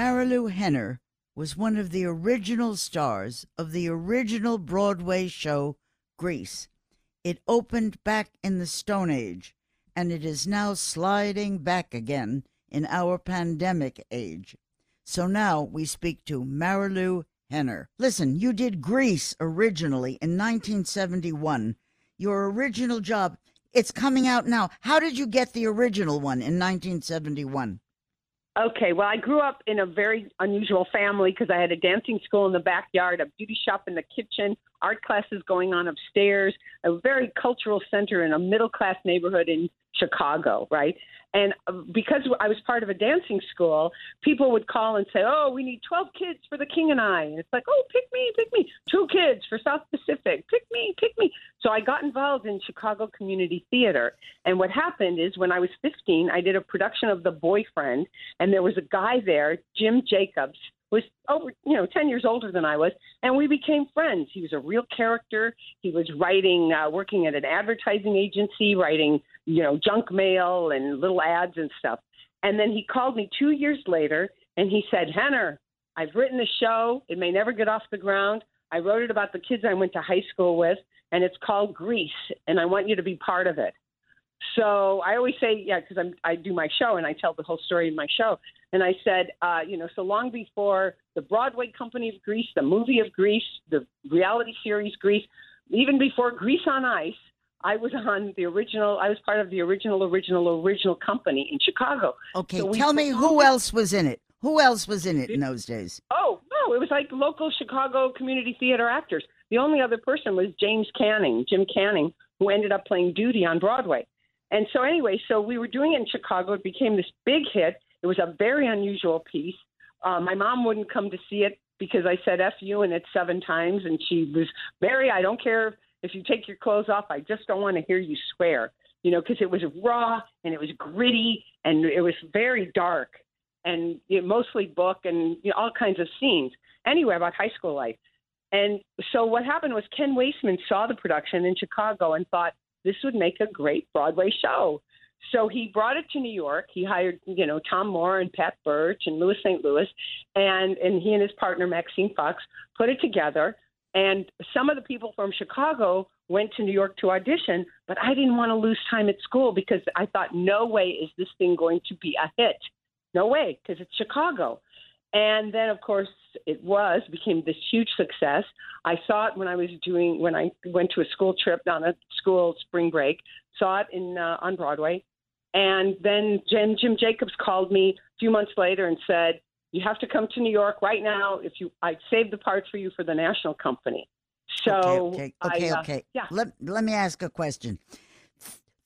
Marilu Henner was one of the original stars of the original Broadway show Grease. It opened back in the Stone Age, and it is now sliding back again in our pandemic age. So now we speak to Marilu Henner. Listen, you did Grease originally in 1971. Your original job, it's coming out now. How did you get the original one in 1971? Okay, well, I grew up in a very unusual family because I had a dancing school in the backyard, a beauty shop in the kitchen, art classes going on upstairs, a very cultural center in a middle class neighborhood in Chicago, right? And uh, because I was part of a dancing school, people would call and say, "Oh, we need 12 kids for the King and I." And it's like, "Oh, pick me, pick me. Two kids for South Pacific. Pick me, pick me." So I got involved in Chicago Community Theater. And what happened is when I was 15, I did a production of The Boyfriend, and there was a guy there, Jim Jacobs, was over, you know, 10 years older than I was, and we became friends. He was a real character. He was writing, uh, working at an advertising agency, writing, you know, junk mail and little ads and stuff. And then he called me two years later and he said, Henner, I've written a show. It may never get off the ground. I wrote it about the kids I went to high school with, and it's called Grease, and I want you to be part of it. So I always say, yeah, because I'm I do my show and I tell the whole story in my show. And I said, uh, you know, so long before the Broadway company of Grease, the movie of Grease, the reality series Grease, even before Grease on Ice, I was on the original. I was part of the original, original, original company in Chicago. Okay, so tell me who else was in it. Who else was in it in those days? Oh no, it was like local Chicago community theater actors. The only other person was James Canning, Jim Canning, who ended up playing Doody on Broadway. And so, anyway, so we were doing it in Chicago. It became this big hit. It was a very unusual piece. Uh, my mom wouldn't come to see it because I said F you in it seven times. And she was, Mary, I don't care if you take your clothes off. I just don't want to hear you swear, you know, because it was raw and it was gritty and it was very dark and you know, mostly book and you know, all kinds of scenes. Anyway, about high school life. And so what happened was Ken Waissman saw the production in Chicago and thought, this would make a great Broadway show. So he brought it to New York. He hired, you know, Tom Moore and Pat Birch and Louis St. Louis, and and he and his partner Maxine Fox put it together. And some of the people from Chicago went to New York to audition, but I didn't want to lose time at school because I thought, no way is this thing going to be a hit. No way, because it's Chicago. And then, of course, it was became this huge success. I saw it when I was doing when I went to a school trip on a school spring break. Saw it in uh, on Broadway, and then Jim, Jim Jacobs called me a few months later and said, "You have to come to New York right now. If you, I saved the parts for you for the national company." So okay, okay, okay. I, uh, okay. yeah. Let let me ask a question.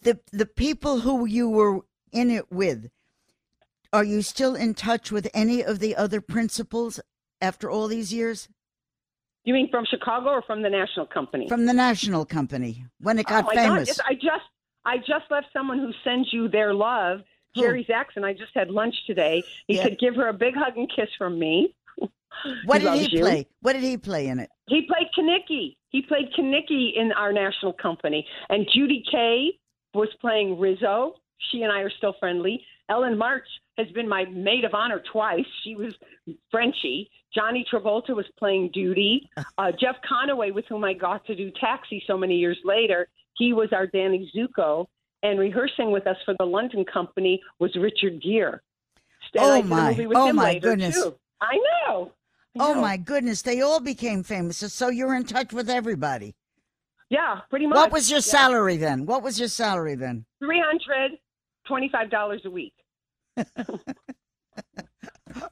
The the people who you were in it with, are you still in touch with any of the other principals after all these years? You mean from Chicago or from the national company? From the national company when it got oh famous. God, yes, I just I just left someone who sends you their love. Who? Jerry Zaxon. I just had lunch today. He Yeah. said, "Give her a big hug and kiss from me." what he did he you. play? What did he play in it? He played Kenickie. He played Kenickie in our national company. And Judy Kaye was playing Rizzo. She and I are still friendly. Ellen March has been my maid of honor twice. She was Frenchie. Johnny Travolta was playing Doody. Uh, Jeff Conaway, with whom I got to do Taxi so many years later, he was our Danny Zuko. And rehearsing with us for the London company was Richard Gere. And Oh, I did a my. Oh, my goodness. Too. I know. I Oh know. my goodness, they all became famous. So you're in touch with everybody. Yeah, pretty much. What was your Yeah. salary then? What was your salary then? Three hundred twenty-five dollars a week.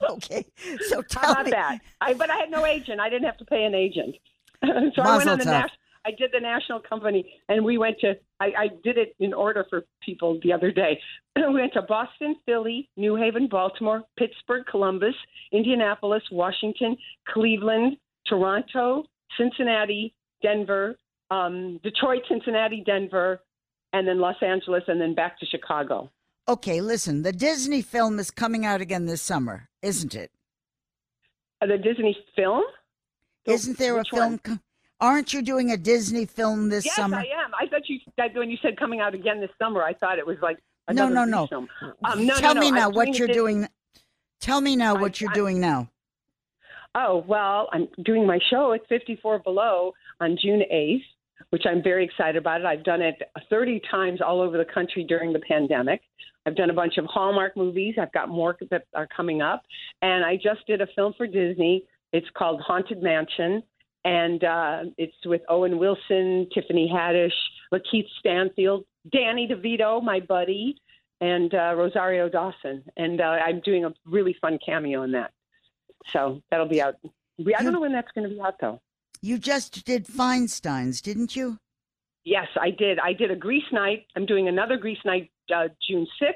Okay, so How tell about me. that? I, but I had no agent. I didn't have to pay an agent. so I went Mazel on the national. I did the national company, and we went to. I, I did it in order for people the other day. we went to Boston, Philly, New Haven, Baltimore, Pittsburgh, Columbus, Indianapolis, Washington, Cleveland, Toronto, Cincinnati, Denver, um, Detroit, Cincinnati, Denver, and then Los Angeles, and then back to Chicago. Okay, listen, the Disney film is coming out again this summer, isn't it? Uh, the Disney film. Isn't there a film? one? Aren't you doing a Disney film this Yes, summer? Yes, I am. I thought you that when you said coming out again this summer, I thought it was like No, another no, no. Um, no, Tell no, me now I'm what doing you're doing. Tell me now what I- you're I- doing now. Oh, well, I'm doing my show at 54 Below on June 8th, which I'm very excited about it. I've done it 30 times all over the country during the pandemic. I've done a bunch of Hallmark movies. I've got more that are coming up. And I just did a film for Disney. It's called Haunted Mansion. And uh, it's with Owen Wilson, Tiffany Haddish, Lakeith Stanfield, Danny DeVito, my buddy, and uh, Rosario Dawson. And uh, I'm doing a really fun cameo in that. So that'll be out. I don't know when that's going to be out though. You just did Feinstein's, didn't you? Yes, I did. I did a Grease night. I'm doing another Grease night uh, June 6th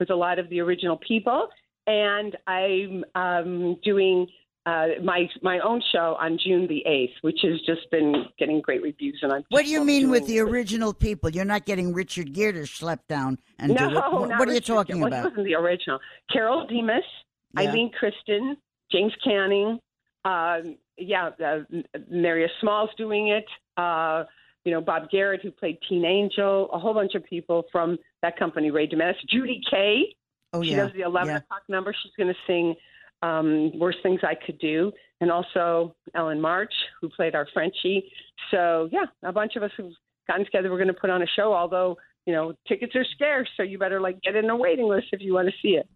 with a lot of the original people, and I'm um, doing uh, my my own show on June the 8th, which has just been getting great reviews. And I'm What do you mean with the it. original people? You're not getting Richard Gere to schlep down and no, do it. What, what are you Richard. talking He about? wasn't the original. Carole Demas, Yeah. Ilene Kristen, James Canning, um, yeah, uh, Marya Small's doing it. Uh, you know, Bob Garrett, who played Teen Angel, a whole bunch of people from that company, Ray Demas, Judy Kaye. Oh she yeah, does the 11 yeah. o'clock number. She's going to sing um, Worst Things I Could Do. And also Ellen March, who played our Frenchie. So, yeah, a bunch of us have gotten together. We're going to put on a show, although, you know, tickets are scarce. So you better, like, get in a waiting list if you want to see it.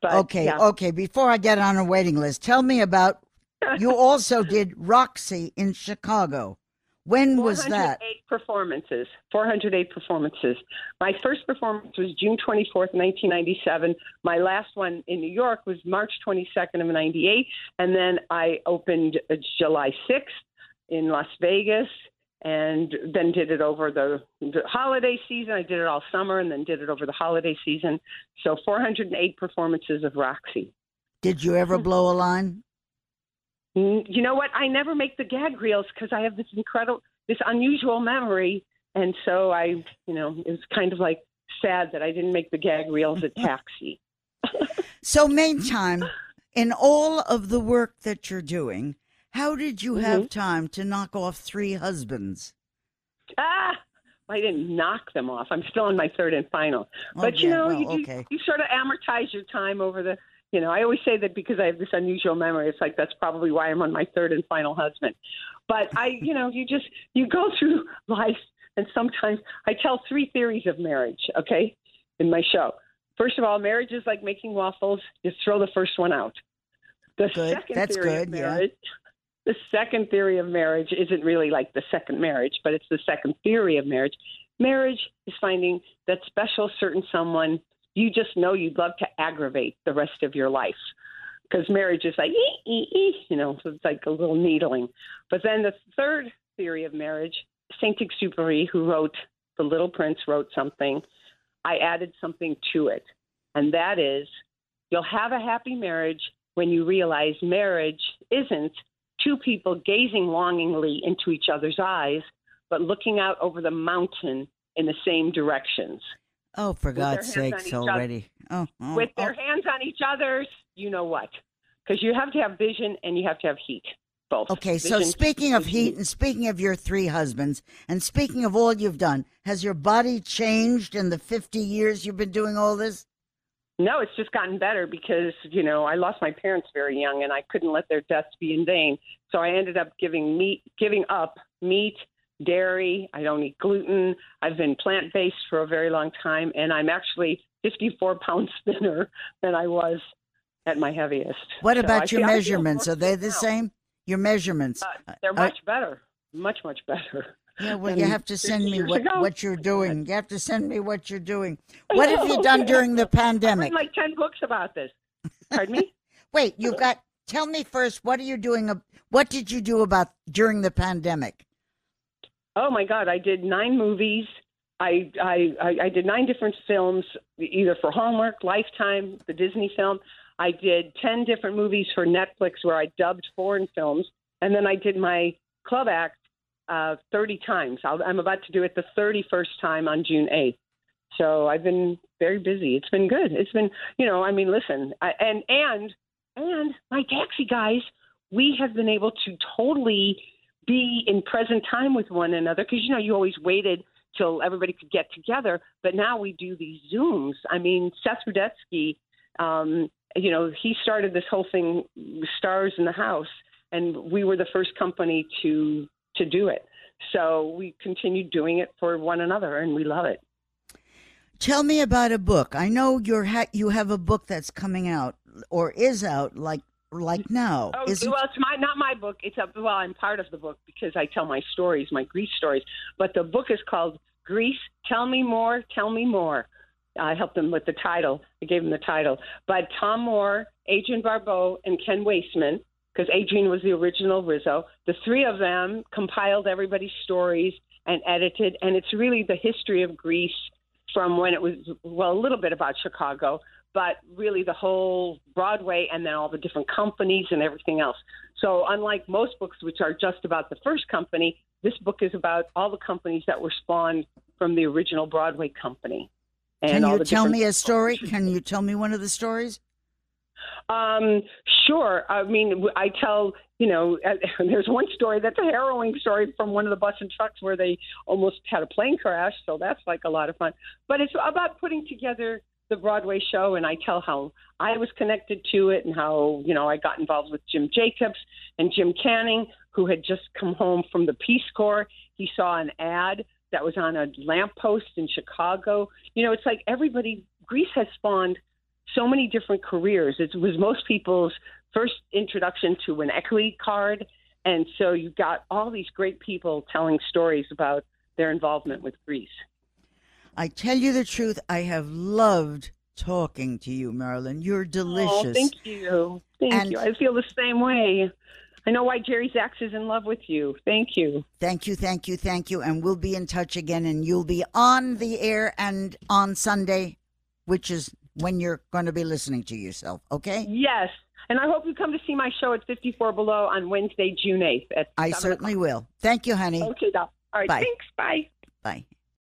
But, Okay, yeah. okay. Before I get on a waiting list, tell me about. You also did Roxy in Chicago. When was that? 408 performances. 408 performances. My first performance was June 24th, 1997. My last one in New York was March 22nd of 98. And then I opened uh, July 6th in Las Vegas and then did it over the, the holiday season. I did it all summer and then did it over the holiday season. So 408 performances of Roxy. Did you ever blow a line? Mm, You know what? I never make the gag reels because I have this incredible, this unusual memory, and so I, you know, it was kind of like sad that I didn't make the gag reels at Taxi. So, meantime, in all of the work that you're doing, how did you have Mm-hmm. time to knock off three husbands? Ah, I didn't knock them off. I'm still in my third and final. Oh, But you know, well, you, okay. you sort of amortize your time over the. You know, I always say that because I have this unusual memory. It's like that's probably why I'm on my third and final husband. But I, you know, you just you go through life, and sometimes I tell three theories of marriage. Okay, in my show. First of all, marriage is like making waffles. You throw the first one out. The Good. second That's theory good, of yeah. The second theory of marriage isn't really like the second marriage, but it's the second theory of marriage. Marriage is finding that special certain someone you just know you'd love to aggravate the rest of your life. Because marriage is like, ee, ee, ee, you know, so it's like a little needling. But then the third theory of marriage, Saint Exupéry, who wrote The Little Prince, wrote something. I added something to it, and that is you'll have a happy marriage when you realize marriage isn't two people gazing longingly into each other's eyes, but looking out over the mountain in the same directions. Oh, for God's sakes other. already. Oh, oh, With oh. their hands on each other's, you know what? Because you have to have vision and you have to have heat. Both. Okay, so Vision- speaking of heat and speaking of your three husbands and speaking of all you've done, has your body changed in the 50 years you've been doing all this? No, it's just gotten better because, you know, I lost my parents very young and I couldn't let their deaths be in vain. So I ended up giving meat giving up meat, dairy, I don't eat gluten. I've been plant based for a very long time and I'm actually fifty four pounds thinner than I was at my heaviest. What So about your I feel measurements? Are they the now. same? Your measurements? Uh, they're Uh, much better. Much, much better. yeah, well, you have to send me what, ago. what you're doing. You have to send me what you're doing. What have you done during the I've pandemic? like ten books about this. Pardon me? Wait, you've got. Tell me first. What are you doing? What did you do about during the pandemic? Oh my God! I did nine movies. I, I I I did nine different films, either for Hallmark, Lifetime, the Disney film. I did ten different movies for Netflix where I dubbed foreign films, and then I did my club act uh, thirty times. I'll, I'm about to do it the thirty-first time on June eighth. So I've been very busy. It's been good. It's been, you know, I mean, listen, I, and and and my taxi guys, we have been able to totally be in present time with one another because you know you always waited till everybody could get together, but now we do these zooms. I mean, Seth Rudetsky um, you know, he started this whole thing, Stars in the House, and we were the first company to to do it. So we continued doing it for one another, and we love it. Tell me about a book. I know you're ha- you have a book that's coming out or is out like like no Oh, Isn't... well, it's my not my book. It's a well, I'm part of the book because I tell my stories, my Grease stories. But the book is called Grease. Tell me more. Tell me more. I helped them with the title. I gave them the title. But Tom Moore, Adrienne Barbeau, and Ken Waissman, because Adrienne was the original Rizzo, the three of them compiled everybody's stories and edited. And it's really the history of Grease from when it was, well, a little bit about Chicago, but really the whole Broadway and then all the different companies and everything else. So, unlike most books, which are just about the first company, this book is about all the companies that were spawned from the original Broadway company. And Can you tell me a story? Can you tell me one of the stories? Um, sure. I mean, I tell, you know, there's one story that's a harrowing story from one of the bus and trucks where they almost had a plane crash. So that's like a lot of fun. But it's about putting together the Broadway show, and I tell how I was connected to it and how, you know, I got involved with Jim Jacobs and Jim Canning, who had just come home from the Peace Corps. He saw an ad that was on a lamppost in Chicago. You know, it's like everybody, Grease has spawned so many different careers. It was most people's first introduction to an equity card. And so you got all these great people telling stories about their involvement with Grease. I tell you the truth, I have loved talking to you, Marilyn. You're delicious. Oh, thank you. Thank and you. I feel the same way. I know why Jerry Zaks is in love with you. Thank you. Thank you, thank you, thank you. And we'll be in touch again, and you'll be on the air and on Sunday, which is when you're going to be listening to yourself, okay? Yes. And I hope you come to see my show at 54 Below on Wednesday, June 8th. I certainly will. Thank you, honey. Okay, Doc. All right, Bye. thanks. Bye. Bye.